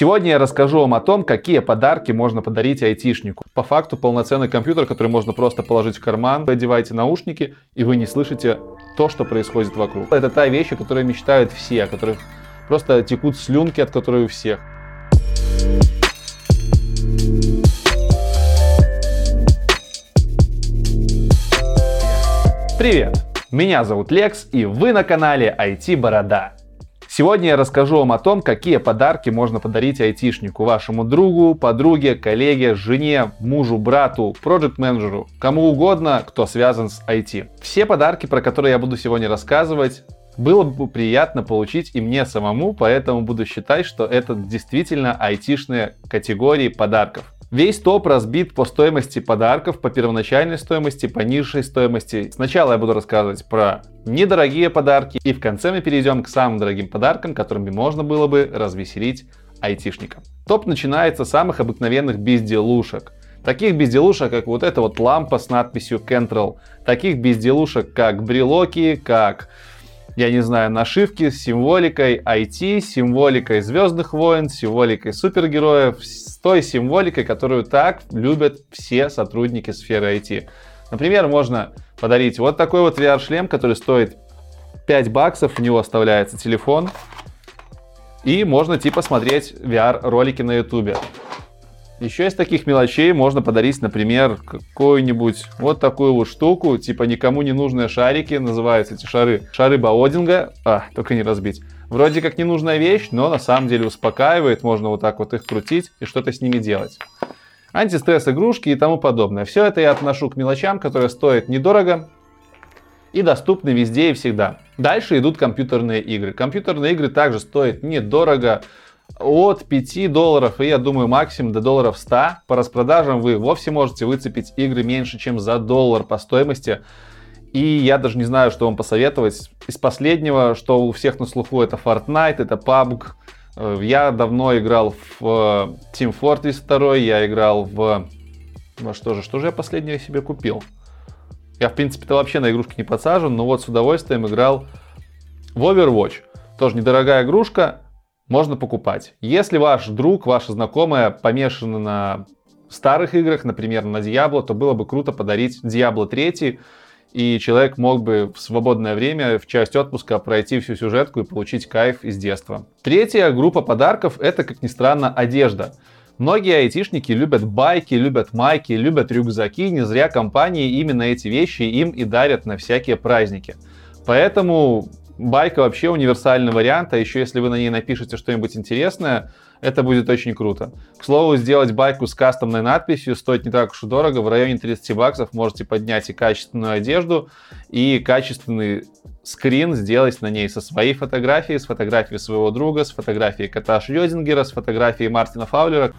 Сегодня я расскажу вам о том, какие подарки можно подарить айтишнику. По факту полноценный компьютер, который можно просто положить в карман, вы одеваете наушники, и вы не слышите то, что происходит вокруг. Это та вещь, о которой мечтают все, о которых просто текут слюнки, от которой у всех. Привет! Меня зовут Лекс, и вы на канале IT Борода. Сегодня я расскажу вам о том, какие подарки можно подарить айтишнику, вашему другу, подруге, коллеге, жене, мужу, брату, проект-менеджеру, кому угодно, кто связан с IT. Все подарки, про которые я буду сегодня рассказывать, было бы приятно получить и мне самому, поэтому буду считать, что это действительно айтишные категории подарков. Весь топ разбит по стоимости подарков, по первоначальной стоимости, по низшей стоимости. Сначала я буду рассказывать про недорогие подарки, и в конце мы перейдем к самым дорогим подаркам, которыми можно было бы развеселить айтишника. Топ начинается с самых обыкновенных безделушек. Таких безделушек, как вот эта вот лампа с надписью Kentrel, таких безделушек, как брелоки, как я не знаю, нашивки с символикой IT, символикой Звездных войн, символикой супергероев, той символикой, которую так любят все сотрудники сферы IT. Например, можно подарить вот такой вот VR-шлем, который стоит 5 баксов, в него оставляется телефон, и можно типа смотреть VR-ролики на YouTube. Еще из таких мелочей можно подарить, например, какую-нибудь вот такую вот штуку, типа никому не нужные шарики, называются эти шары, шары Баодинга, а, только не разбить. Вроде как ненужная вещь, но на самом деле успокаивает, можно вот так вот их крутить и что-то с ними делать. Антистресс игрушки и тому подобное. Все это я отношу к мелочам, которые стоят недорого и доступны везде и всегда. Дальше идут компьютерные игры. Компьютерные игры также стоят недорого, от 5 долларов и, я думаю, максимум до долларов 100. По распродажам вы вовсе можете выцепить игры меньше, чем за доллар по стоимости. И я даже не знаю, что вам посоветовать. Из последнего, что у всех на слуху, это Fortnite, это PUBG. Э, я давно играл в э, Team Fortress 2, я играл в... Ну что же, что же я последнее себе купил? Я, в принципе-то, вообще на игрушки не подсажен, но вот с удовольствием играл в Overwatch. Тоже недорогая игрушка, можно покупать. Если ваш друг, ваша знакомая помешаны на старых играх, например, на Diablo, то было бы круто подарить Diablo 3, и человек мог бы в свободное время, в часть отпуска, пройти всю сюжетку и получить кайф из детства. Третья группа подарков — это, как ни странно, одежда. Многие айтишники любят байки, любят майки, любят рюкзаки. Не зря компании именно эти вещи им и дарят на всякие праздники. Поэтому Байка вообще универсальный вариант, а еще если вы на ней напишете что-нибудь интересное, это будет очень круто. К слову, сделать байку с кастомной надписью стоит не так уж и дорого, в районе 30 баксов можете поднять и качественную одежду, и качественный скрин сделать на ней со своей фотографией, с фотографией своего друга, с фотографией кота Шрёдингера, с фотографией Мартина Фаулера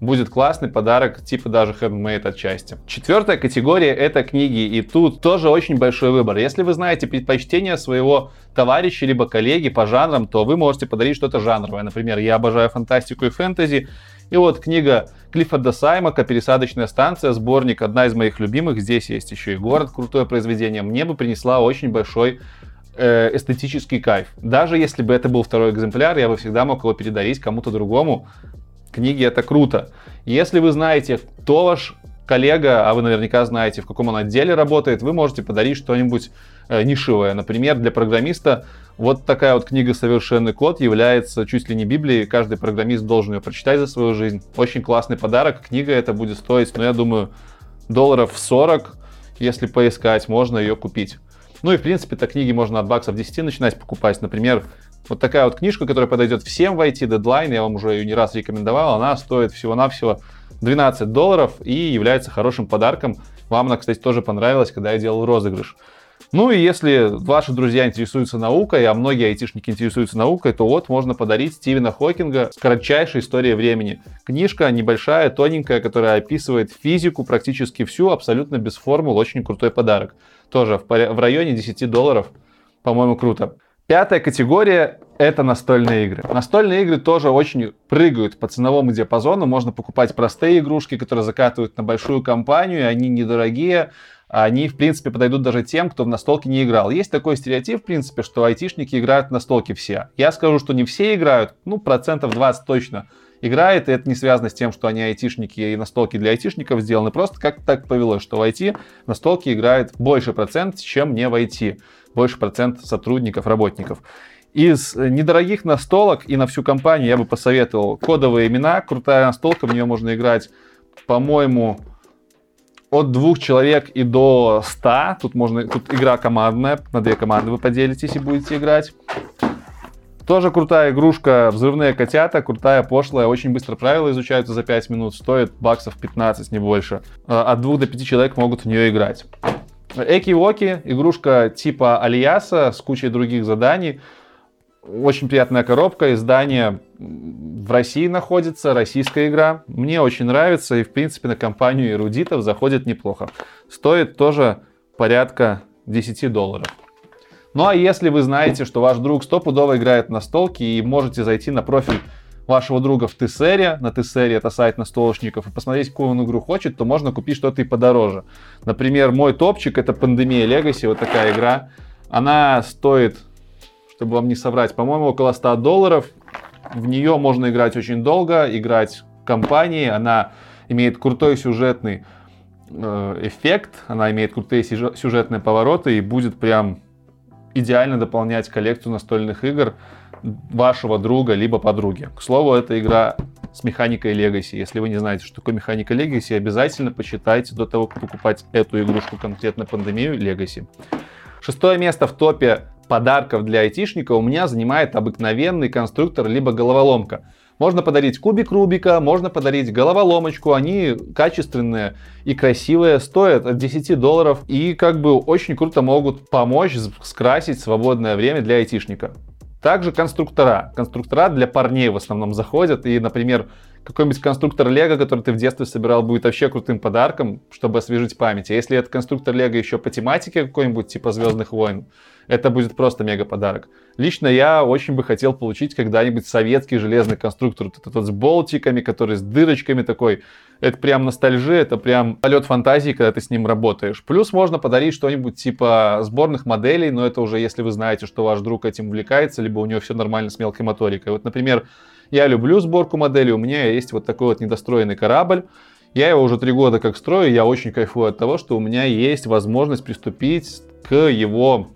будет классный подарок, типа даже handmade отчасти. Четвертая категория это книги, и тут тоже очень большой выбор. Если вы знаете предпочтения своего товарища либо коллеги по жанрам, то вы можете подарить что-то жанровое. Например, я обожаю фантастику и фэнтези, и вот книга Клиффорда Саймака «Пересадочная станция», сборник, одна из моих любимых. Здесь есть еще и город, крутое произведение. Мне бы принесла очень большой э, эстетический кайф. Даже если бы это был второй экземпляр, я бы всегда мог его передарить кому-то другому, книги это круто. Если вы знаете, кто ваш коллега, а вы наверняка знаете, в каком он отделе работает, вы можете подарить что-нибудь э, нишевое. Например, для программиста вот такая вот книга «Совершенный код» является чуть ли не Библией. Каждый программист должен ее прочитать за свою жизнь. Очень классный подарок. Книга это будет стоить, ну, я думаю, долларов 40. Если поискать, можно ее купить. Ну и, в принципе, то книги можно от баксов 10 начинать покупать. Например, вот такая вот книжка, которая подойдет всем в IT Deadline, я вам уже ее не раз рекомендовал, она стоит всего-навсего 12 долларов и является хорошим подарком. Вам она, кстати, тоже понравилась, когда я делал розыгрыш. Ну и если ваши друзья интересуются наукой, а многие айтишники интересуются наукой, то вот можно подарить Стивена Хокинга «Кратчайшая история времени». Книжка небольшая, тоненькая, которая описывает физику практически всю, абсолютно без формул, очень крутой подарок. Тоже в районе 10 долларов, по-моему, круто. Пятая категория — это настольные игры. Настольные игры тоже очень прыгают по ценовому диапазону. Можно покупать простые игрушки, которые закатывают на большую компанию, и они недорогие. они, в принципе, подойдут даже тем, кто в настолке не играл. Есть такой стереотип, в принципе, что айтишники играют в настолки все. Я скажу, что не все играют, ну, процентов 20 точно играет, и это не связано с тем, что они айтишники и настолки для айтишников сделаны, просто как так повелось, что в IT настолки играет больше процент, чем не в IT, больше процент сотрудников, работников. Из недорогих настолок и на всю компанию я бы посоветовал кодовые имена, крутая настолка, в нее можно играть, по-моему, от двух человек и до ста. Тут можно, тут игра командная, на две команды вы поделитесь и будете играть. Тоже крутая игрушка, взрывные котята, крутая, пошлая, очень быстро правила изучаются за 5 минут, стоит баксов 15, не больше. Э, от 2 до 5 человек могут в нее играть. Эки-Воки, игрушка типа Алияса с кучей других заданий. Очень приятная коробка, издание в России находится, российская игра. Мне очень нравится и, в принципе, на компанию эрудитов заходит неплохо. Стоит тоже порядка 10 долларов. Ну а если вы знаете, что ваш друг стопудово играет на столке и можете зайти на профиль вашего друга в Тессере, на Тессере это сайт настолочников, и посмотреть, какую он игру хочет, то можно купить что-то и подороже. Например, мой топчик это Пандемия Legacy, вот такая игра. Она стоит, чтобы вам не соврать, по-моему, около 100 долларов. В нее можно играть очень долго, играть компании. Она имеет крутой сюжетный э, эффект, она имеет крутые сюжетные повороты и будет прям идеально дополнять коллекцию настольных игр вашего друга либо подруги. К слову, это игра с механикой Legacy. Если вы не знаете, что такое механика Legacy, обязательно почитайте до того, как покупать эту игрушку, конкретно пандемию Legacy. Шестое место в топе подарков для айтишника у меня занимает обыкновенный конструктор либо головоломка. Можно подарить кубик Рубика, можно подарить головоломочку. Они качественные и красивые, стоят от 10 долларов и как бы очень круто могут помочь скрасить свободное время для айтишника. Также конструктора. Конструктора для парней в основном заходят. И, например, какой-нибудь конструктор Лего, который ты в детстве собирал, будет вообще крутым подарком, чтобы освежить память. А если это конструктор Лего еще по тематике какой-нибудь, типа Звездных войн, это будет просто мега подарок. Лично я очень бы хотел получить когда-нибудь советский железный конструктор, вот этот вот с болтиками, который с дырочками такой. Это прям ностальжия, это прям полет фантазии, когда ты с ним работаешь. Плюс можно подарить что-нибудь типа сборных моделей, но это уже если вы знаете, что ваш друг этим увлекается, либо у него все нормально с мелкой моторикой. Вот, например, я люблю сборку моделей, у меня есть вот такой вот недостроенный корабль, я его уже три года как строю, я очень кайфую от того, что у меня есть возможность приступить к его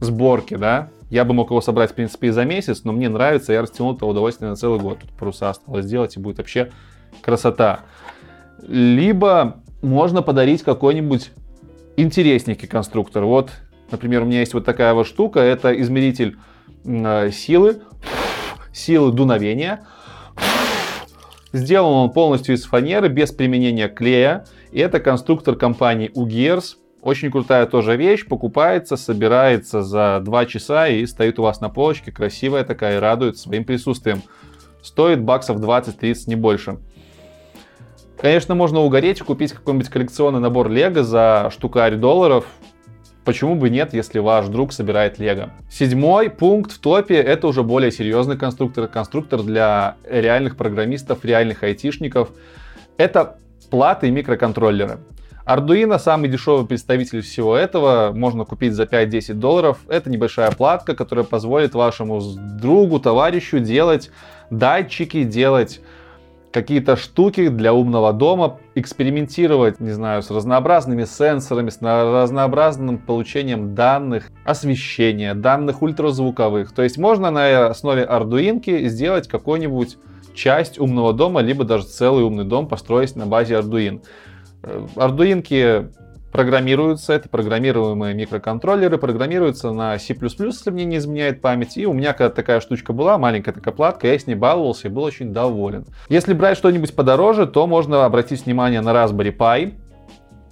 сборке, да. Я бы мог его собрать, в принципе, и за месяц, но мне нравится, я растянул это удовольствие на целый год. Тут паруса осталось сделать, и будет вообще красота. Либо можно подарить какой-нибудь интересненький конструктор. Вот, например, у меня есть вот такая вот штука, это измеритель э, силы, силы дуновения. Сделан он полностью из фанеры, без применения клея. И это конструктор компании UGEARS. Очень крутая тоже вещь, покупается, собирается за 2 часа и стоит у вас на полочке, красивая такая и радует своим присутствием. Стоит баксов 20-30, не больше. Конечно, можно угореть и купить какой-нибудь коллекционный набор Лего за штукарь долларов. Почему бы нет, если ваш друг собирает Лего? Седьмой пункт в топе это уже более серьезный конструктор. Конструктор для реальных программистов, реальных айтишников. Это платы и микроконтроллеры. Arduino самый дешевый представитель всего этого, можно купить за 5-10 долларов. Это небольшая платка, которая позволит вашему другу, товарищу делать датчики, делать какие-то штуки для умного дома, экспериментировать, не знаю, с разнообразными сенсорами, с разнообразным получением данных, освещения, данных ультразвуковых. То есть можно на основе Arduino сделать какой-нибудь часть умного дома, либо даже целый умный дом построить на базе Arduino. Ардуинки программируются, это программируемые микроконтроллеры, программируются на C++, если мне не изменяет память. И у меня когда такая штучка была, маленькая такая платка, я с ней баловался и был очень доволен. Если брать что-нибудь подороже, то можно обратить внимание на Raspberry Pi.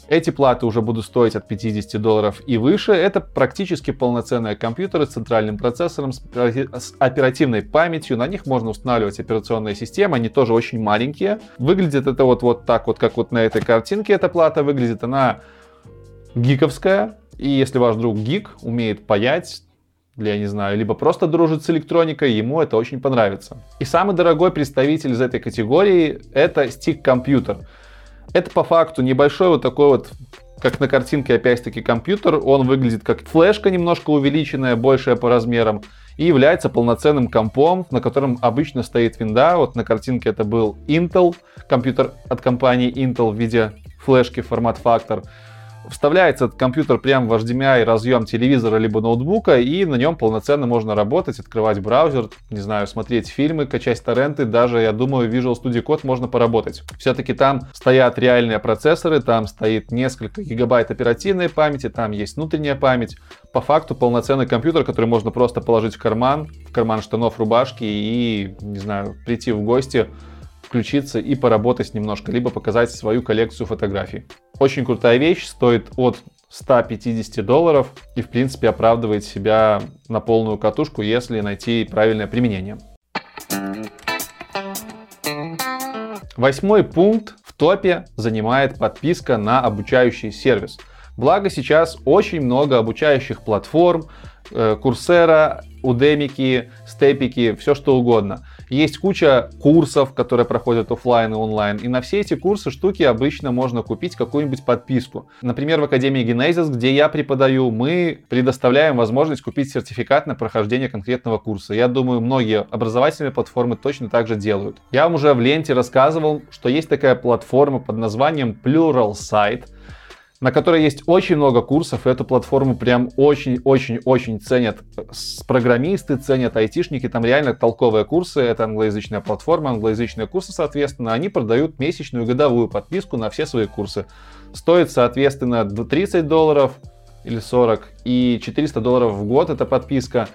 Эти платы уже будут стоить от 50 долларов и выше. Это практически полноценные компьютеры с центральным процессором, с оперативной памятью. На них можно устанавливать операционные системы. Они тоже очень маленькие. Выглядит это вот, вот так вот, как вот на этой картинке эта плата выглядит. Она гиковская. И если ваш друг гик, умеет паять, я не знаю, либо просто дружит с электроникой, ему это очень понравится. И самый дорогой представитель из этой категории это стик-компьютер. Это по факту небольшой вот такой вот как на картинке опять-таки компьютер, он выглядит как флешка немножко увеличенная, большая по размерам, и является полноценным компом, на котором обычно стоит винда. Вот на картинке это был Intel, компьютер от компании Intel в виде флешки формат фактор. Вставляется этот компьютер прямо в HDMI разъем телевизора либо ноутбука, и на нем полноценно можно работать, открывать браузер, не знаю, смотреть фильмы, качать торренты, даже, я думаю, Visual Studio Code можно поработать. Все-таки там стоят реальные процессоры, там стоит несколько гигабайт оперативной памяти, там есть внутренняя память. По факту полноценный компьютер, который можно просто положить в карман, в карман штанов, рубашки и, не знаю, прийти в гости, включиться и поработать немножко, либо показать свою коллекцию фотографий. Очень крутая вещь, стоит от 150 долларов и, в принципе, оправдывает себя на полную катушку, если найти правильное применение. Восьмой пункт в топе занимает подписка на обучающий сервис. Благо сейчас очень много обучающих платформ, Курсера, Удемики, Степики, все что угодно. Есть куча курсов, которые проходят офлайн и онлайн. И на все эти курсы, штуки обычно можно купить какую-нибудь подписку. Например, в Академии Genesis, где я преподаю, мы предоставляем возможность купить сертификат на прохождение конкретного курса. Я думаю, многие образовательные платформы точно так же делают. Я вам уже в ленте рассказывал, что есть такая платформа под названием Plural Site на которой есть очень много курсов, и эту платформу прям очень-очень-очень ценят программисты, ценят айтишники, там реально толковые курсы, это англоязычная платформа, англоязычные курсы, соответственно, они продают месячную годовую подписку на все свои курсы. Стоит, соответственно, 30 долларов или 40 и 400 долларов в год эта подписка.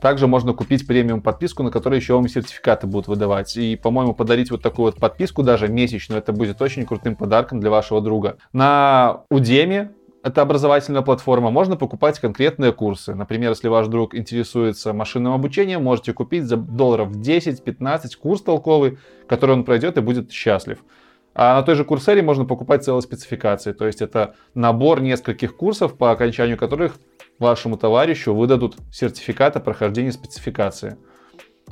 Также можно купить премиум подписку, на которой еще вам сертификаты будут выдавать. И, по-моему, подарить вот такую вот подписку даже месячную, это будет очень крутым подарком для вашего друга. На Udemy это образовательная платформа, можно покупать конкретные курсы. Например, если ваш друг интересуется машинным обучением, можете купить за долларов 10-15 курс толковый, который он пройдет и будет счастлив. А на той же Курсере можно покупать целые спецификации. То есть это набор нескольких курсов, по окончанию которых вашему товарищу выдадут сертификат о прохождении спецификации.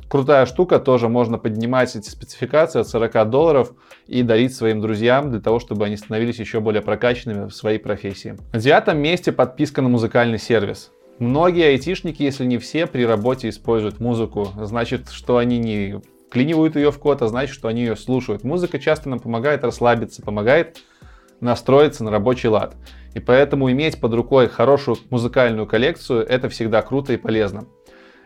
Крутая штука, тоже можно поднимать эти спецификации от 40 долларов и дарить своим друзьям для того, чтобы они становились еще более прокачанными в своей профессии. На девятом месте подписка на музыкальный сервис. Многие айтишники, если не все, при работе используют музыку. Значит, что они не вклинивают ее в код, а значит, что они ее слушают. Музыка часто нам помогает расслабиться, помогает настроиться на рабочий лад. И поэтому иметь под рукой хорошую музыкальную коллекцию это всегда круто и полезно.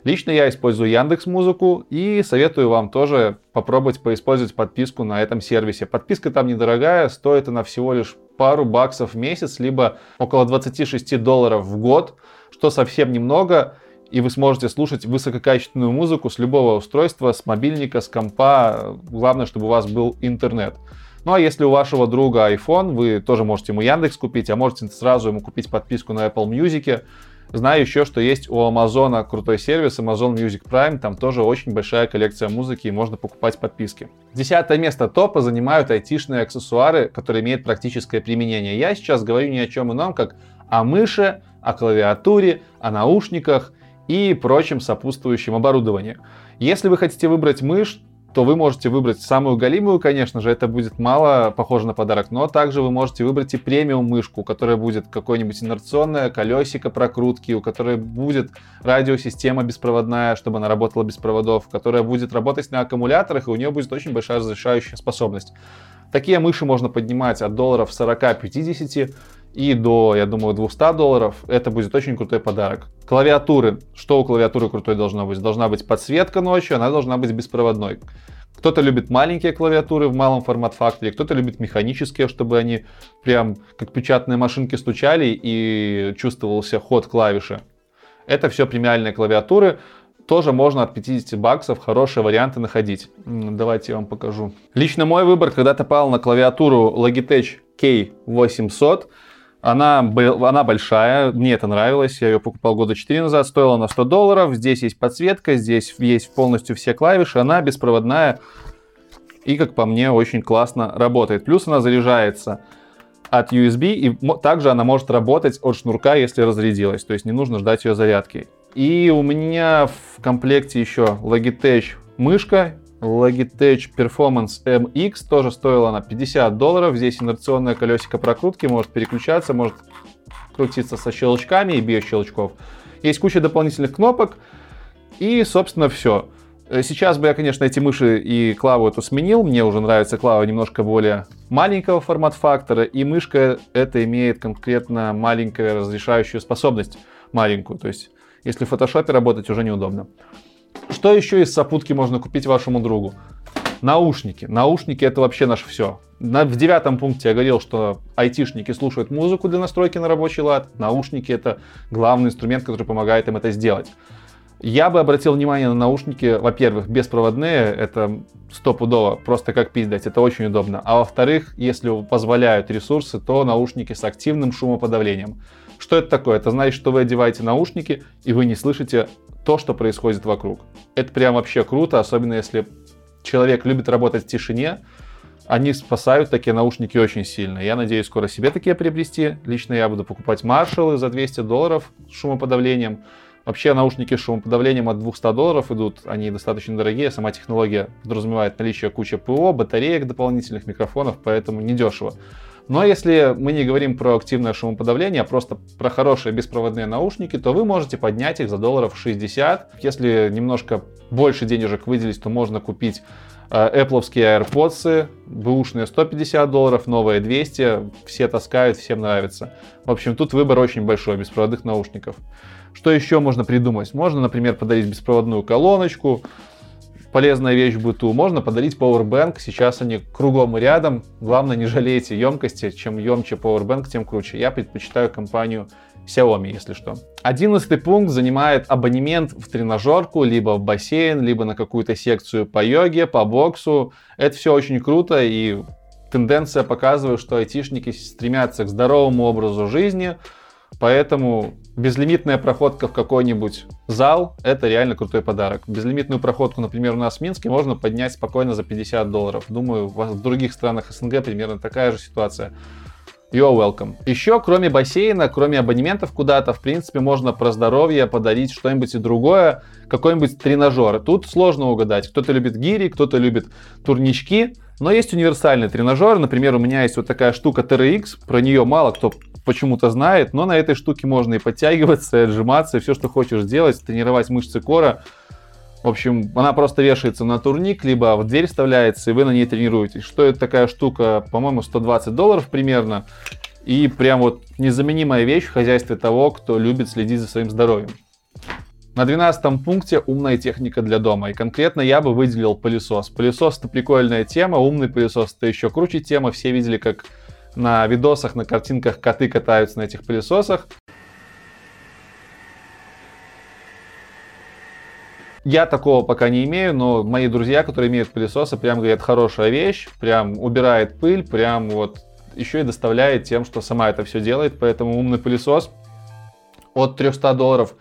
Лично я использую Яндекс Музыку и советую вам тоже попробовать поиспользовать подписку на этом сервисе. Подписка там недорогая, стоит она всего лишь пару баксов в месяц, либо около 26 долларов в год, что совсем немного, и вы сможете слушать высококачественную музыку с любого устройства, с мобильника, с компа. Главное, чтобы у вас был интернет. Ну а если у вашего друга iPhone, вы тоже можете ему Яндекс купить, а можете сразу ему купить подписку на Apple Music. Знаю еще, что есть у Amazon крутой сервис Amazon Music Prime, там тоже очень большая коллекция музыки и можно покупать подписки. Десятое место топа занимают айтишные аксессуары, которые имеют практическое применение. Я сейчас говорю ни о чем ином, как о мыше, о клавиатуре, о наушниках и прочем сопутствующем оборудовании. Если вы хотите выбрать мышь, то вы можете выбрать самую галимую, конечно же, это будет мало похоже на подарок, но также вы можете выбрать и премиум мышку, у которой будет какое-нибудь инерционное колесико прокрутки, у которой будет радиосистема беспроводная, чтобы она работала без проводов, которая будет работать на аккумуляторах, и у нее будет очень большая разрешающая способность. Такие мыши можно поднимать от долларов 40-50 и до, я думаю, 200 долларов. Это будет очень крутой подарок. Клавиатуры. Что у клавиатуры крутой должно быть? Должна быть подсветка ночью, она должна быть беспроводной. Кто-то любит маленькие клавиатуры в малом формат-факторе, кто-то любит механические, чтобы они прям как печатные машинки стучали и чувствовался ход клавиши. Это все премиальные клавиатуры. Тоже можно от 50 баксов хорошие варианты находить. Давайте я вам покажу. Лично мой выбор когда-то пал на клавиатуру Logitech K800. Она, она большая, мне это нравилось, я ее покупал года 4 назад, стоила на 100 долларов, здесь есть подсветка, здесь есть полностью все клавиши, она беспроводная и, как по мне, очень классно работает. Плюс она заряжается от USB, и также она может работать от шнурка, если разрядилась, то есть не нужно ждать ее зарядки. И у меня в комплекте еще Logitech мышка Logitech Performance MX, тоже стоила она 50 долларов. Здесь инерционное колесико прокрутки, может переключаться, может крутиться со щелчками и без щелчков. Есть куча дополнительных кнопок, и, собственно, все. Э, сейчас бы я, конечно, эти мыши и клаву эту сменил. Мне уже нравится клава немножко более маленького формат-фактора, и мышка это имеет конкретно маленькую разрешающую способность маленькую. То есть, если в фотошопе работать, уже неудобно. Что еще из сопутки можно купить вашему другу? Наушники. Наушники это вообще наше все. В девятом пункте я говорил, что айтишники слушают музыку для настройки на рабочий лад. Наушники это главный инструмент, который помогает им это сделать. Я бы обратил внимание на наушники, во-первых, беспроводные, это стопудово, просто как пиздать, это очень удобно. А во-вторых, если позволяют ресурсы, то наушники с активным шумоподавлением. Что это такое? Это значит, что вы одеваете наушники, и вы не слышите то, что происходит вокруг. Это прям вообще круто, особенно если человек любит работать в тишине, они спасают такие наушники очень сильно. Я надеюсь скоро себе такие приобрести. Лично я буду покупать Маршаллы за 200 долларов с шумоподавлением. Вообще наушники с шумоподавлением от 200 долларов идут, они достаточно дорогие, сама технология подразумевает наличие кучи ПО, батареек дополнительных, микрофонов, поэтому недешево. Но если мы не говорим про активное шумоподавление, а просто про хорошие беспроводные наушники, то вы можете поднять их за долларов 60. Если немножко больше денежек выделить, то можно купить э, Apple AirPods, бэушные 150 долларов, новые 200, все таскают, всем нравится. В общем, тут выбор очень большой беспроводных наушников. Что еще можно придумать? Можно, например, подарить беспроводную колоночку, полезная вещь в быту. Можно подарить Powerbank, сейчас они кругом и рядом. Главное, не жалейте емкости. Чем емче Powerbank, тем круче. Я предпочитаю компанию Xiaomi, если что. Одиннадцатый пункт занимает абонемент в тренажерку, либо в бассейн, либо на какую-то секцию по йоге, по боксу. Это все очень круто и тенденция показывает, что айтишники стремятся к здоровому образу жизни, Поэтому безлимитная проходка в какой-нибудь зал – это реально крутой подарок. Безлимитную проходку, например, у нас в Минске можно поднять спокойно за 50 долларов. Думаю, в других странах СНГ примерно такая же ситуация. You're welcome. Еще, кроме бассейна, кроме абонементов куда-то, в принципе, можно про здоровье подарить что-нибудь и другое, какой-нибудь тренажер. Тут сложно угадать. Кто-то любит гири, кто-то любит турнички, но есть универсальный тренажер. Например, у меня есть вот такая штука TRX, про нее мало кто почему-то знает, но на этой штуке можно и подтягиваться, и отжиматься, и все, что хочешь сделать, тренировать мышцы кора. В общем, она просто вешается на турник, либо в дверь вставляется, и вы на ней тренируетесь. Что это такая штука? По-моему, 120 долларов примерно. И прям вот незаменимая вещь в хозяйстве того, кто любит следить за своим здоровьем. На 12 пункте умная техника для дома. И конкретно я бы выделил пылесос. Пылесос это прикольная тема, умный пылесос это еще круче тема. Все видели, как на видосах, на картинках коты катаются на этих пылесосах. Я такого пока не имею, но мои друзья, которые имеют пылесосы, прям говорят, хорошая вещь, прям убирает пыль, прям вот еще и доставляет тем, что сама это все делает. Поэтому умный пылесос от 300 долларов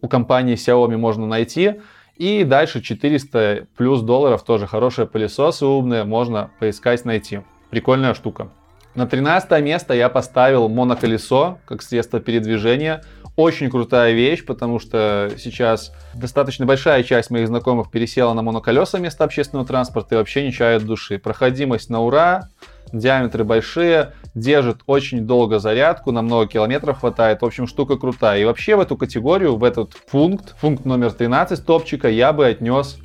у компании Xiaomi можно найти. И дальше 400 плюс долларов тоже хорошие пылесосы умные, можно поискать, найти. Прикольная штука. На 13 место я поставил моноколесо как средство передвижения. Очень крутая вещь, потому что сейчас достаточно большая часть моих знакомых пересела на моноколеса вместо общественного транспорта и вообще не чает души. Проходимость на ура, диаметры большие, держит очень долго зарядку, на много километров хватает. В общем, штука крутая. И вообще в эту категорию, в этот пункт, пункт номер 13 топчика, я бы отнес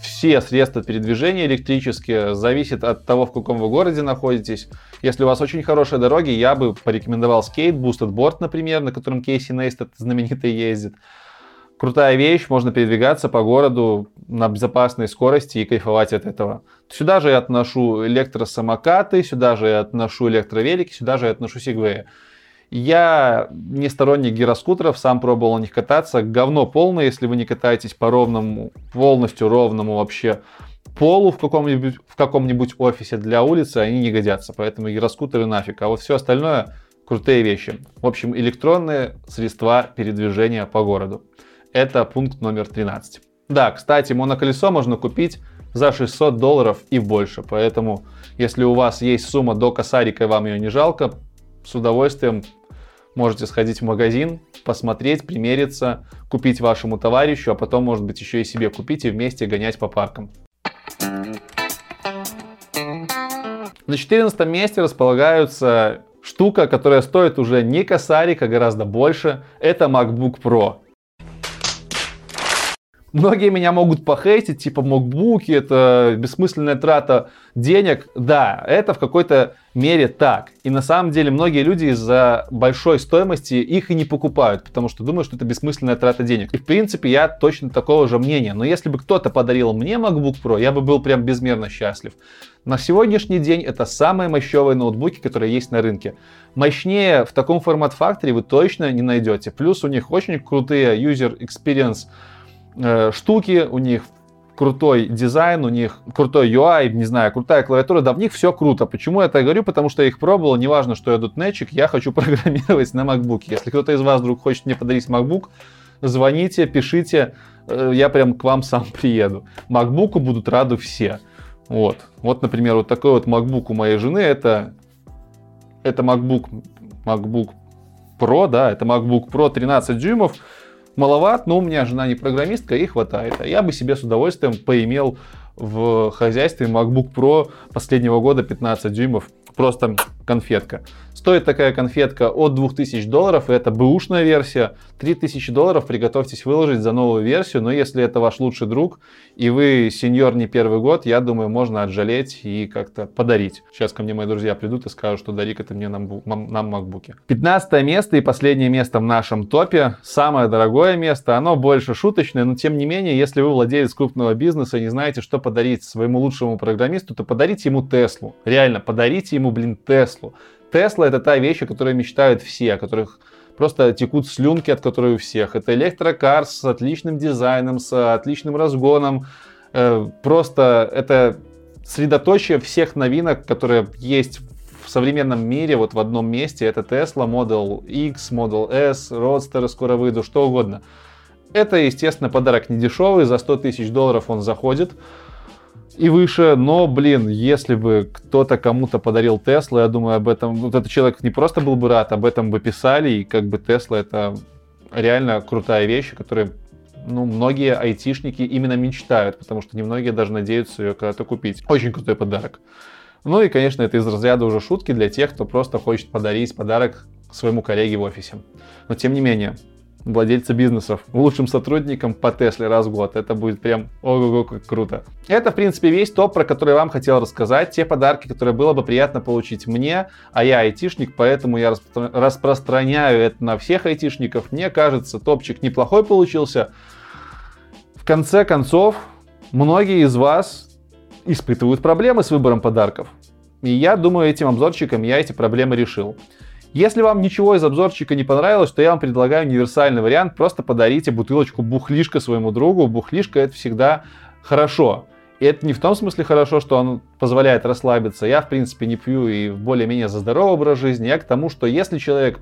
все средства передвижения электрические, зависит от того, в каком вы городе находитесь. Если у вас очень хорошие дороги, я бы порекомендовал скейт, Boosted Board, например, на котором Кейси Нейстед знаменитый ездит. Крутая вещь, можно передвигаться по городу на безопасной скорости и кайфовать от этого. Сюда же я отношу электросамокаты, сюда же я отношу электровелики, сюда же я отношу сегвеи. Я не сторонник гироскутеров, сам пробовал на них кататься. Говно полное, если вы не катаетесь по ровному, полностью ровному вообще полу в каком-нибудь, в каком-нибудь офисе для улицы, они не годятся. Поэтому гироскутеры нафиг. А вот все остальное крутые вещи. В общем, электронные средства передвижения по городу. Это пункт номер 13. Да, кстати, моноколесо можно купить за 600 долларов и больше. Поэтому, если у вас есть сумма до косарика и вам ее не жалко, с удовольствием можете сходить в магазин, посмотреть, примериться, купить вашему товарищу, а потом, может быть, еще и себе купить и вместе гонять по паркам. На 14 месте располагаются штука, которая стоит уже не косарик, а гораздо больше. Это MacBook Pro. Многие меня могут похейтить, типа MacBook это бессмысленная трата денег. Да, это в какой-то мере так. И на самом деле многие люди из-за большой стоимости их и не покупают, потому что думают, что это бессмысленная трата денег. И в принципе я точно такого же мнения. Но если бы кто-то подарил мне MacBook Pro, я бы был прям безмерно счастлив. На сегодняшний день это самые мощевые ноутбуки, которые есть на рынке. Мощнее в таком формат-факторе вы точно не найдете. Плюс у них очень крутые user experience Э, штуки, у них крутой дизайн, у них крутой UI, не знаю, крутая клавиатура, да, в них все круто. Почему я это говорю? Потому что я их пробовал, неважно, что я дотнетчик, я хочу программировать на MacBook. Если кто-то из вас вдруг хочет мне подарить MacBook, звоните, пишите, э, я прям к вам сам приеду. MacBook будут рады все. Вот. Вот, например, вот такой вот MacBook у моей жены, это, это MacBook, MacBook Pro, да, это MacBook Pro 13 дюймов, маловат, но у меня жена не программистка, и хватает. А я бы себе с удовольствием поимел в хозяйстве MacBook Pro последнего года 15 дюймов. Просто конфетка. Стоит такая конфетка от 2000 долларов, и это бэушная версия. 3000 долларов приготовьтесь выложить за новую версию, но если это ваш лучший друг, и вы сеньор не первый год, я думаю, можно отжалеть и как-то подарить. Сейчас ко мне мои друзья придут и скажут, что дарик это мне нам, нам макбуки. 15 место и последнее место в нашем топе. Самое дорогое место, оно больше шуточное, но тем не менее, если вы владелец крупного бизнеса и не знаете, что подарить своему лучшему программисту, то подарите ему Теслу. Реально, подарите ему, блин, Теслу. Тесла это та вещь, о которой мечтают все, о которых просто текут слюнки, от которой у всех. Это электрокар с отличным дизайном, с отличным разгоном. Э, просто это средоточие всех новинок, которые есть в современном мире, вот в одном месте. Это Tesla Model X, Model S, Roadster скоро выйду, что угодно. Это, естественно, подарок не дешевый, за 100 тысяч долларов он заходит и выше, но, блин, если бы кто-то кому-то подарил Теслу, я думаю, об этом, вот этот человек не просто был бы рад, об этом бы писали, и как бы Тесла это реально крутая вещь, которая ну, многие айтишники именно мечтают, потому что немногие даже надеются ее когда-то купить. Очень крутой подарок. Ну и, конечно, это из разряда уже шутки для тех, кто просто хочет подарить подарок своему коллеге в офисе. Но тем не менее, владельца бизнесов, лучшим сотрудникам по Тесле раз в год. Это будет прям ого-го, как круто. Это, в принципе, весь топ, про который я вам хотел рассказать. Те подарки, которые было бы приятно получить мне, а я айтишник, поэтому я распро- распространяю это на всех айтишников. Мне кажется, топчик неплохой получился. В конце концов, многие из вас испытывают проблемы с выбором подарков. И я думаю, этим обзорчиком я эти проблемы решил. Если вам ничего из обзорчика не понравилось, то я вам предлагаю универсальный вариант. Просто подарите бутылочку бухлишка своему другу. Бухлишка это всегда хорошо. И это не в том смысле хорошо, что он позволяет расслабиться. Я, в принципе, не пью и более-менее за здоровый образ жизни. Я к тому, что если человек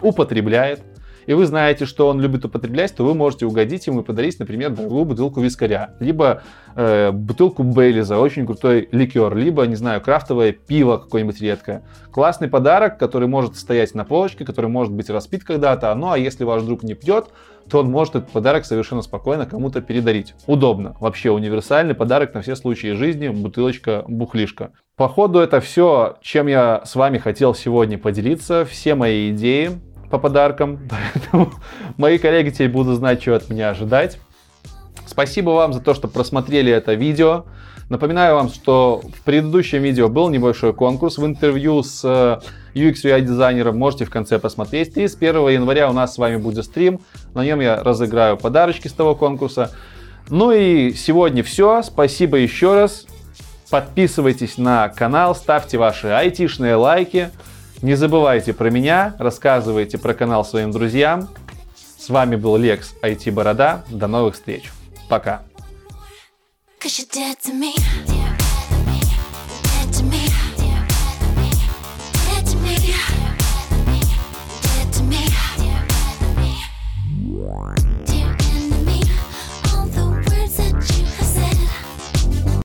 употребляет, и вы знаете, что он любит употреблять, то вы можете угодить ему и подарить, например, дорогую бутылку вискаря, либо э, бутылку Бейлиза, очень крутой ликер, либо, не знаю, крафтовое пиво какое-нибудь редкое. Классный подарок, который может стоять на полочке, который может быть распит когда-то, ну а если ваш друг не пьет, то он может этот подарок совершенно спокойно кому-то передарить. Удобно. Вообще универсальный подарок на все случаи жизни, бутылочка-бухлишка. Походу это все, чем я с вами хотел сегодня поделиться. Все мои идеи, по подаркам, поэтому мои коллеги теперь будут знать, что от меня ожидать. Спасибо вам за то, что просмотрели это видео. Напоминаю вам, что в предыдущем видео был небольшой конкурс в интервью с э, UX UI дизайнером. Можете в конце посмотреть. И с 1 января у нас с вами будет стрим. На нем я разыграю подарочки с того конкурса. Ну и сегодня все. Спасибо еще раз. Подписывайтесь на канал, ставьте ваши айтишные лайки. Не забывайте про меня, рассказывайте про канал своим друзьям. С вами был Лекс IT Борода. До новых встреч. Пока. Cause you're dead to me.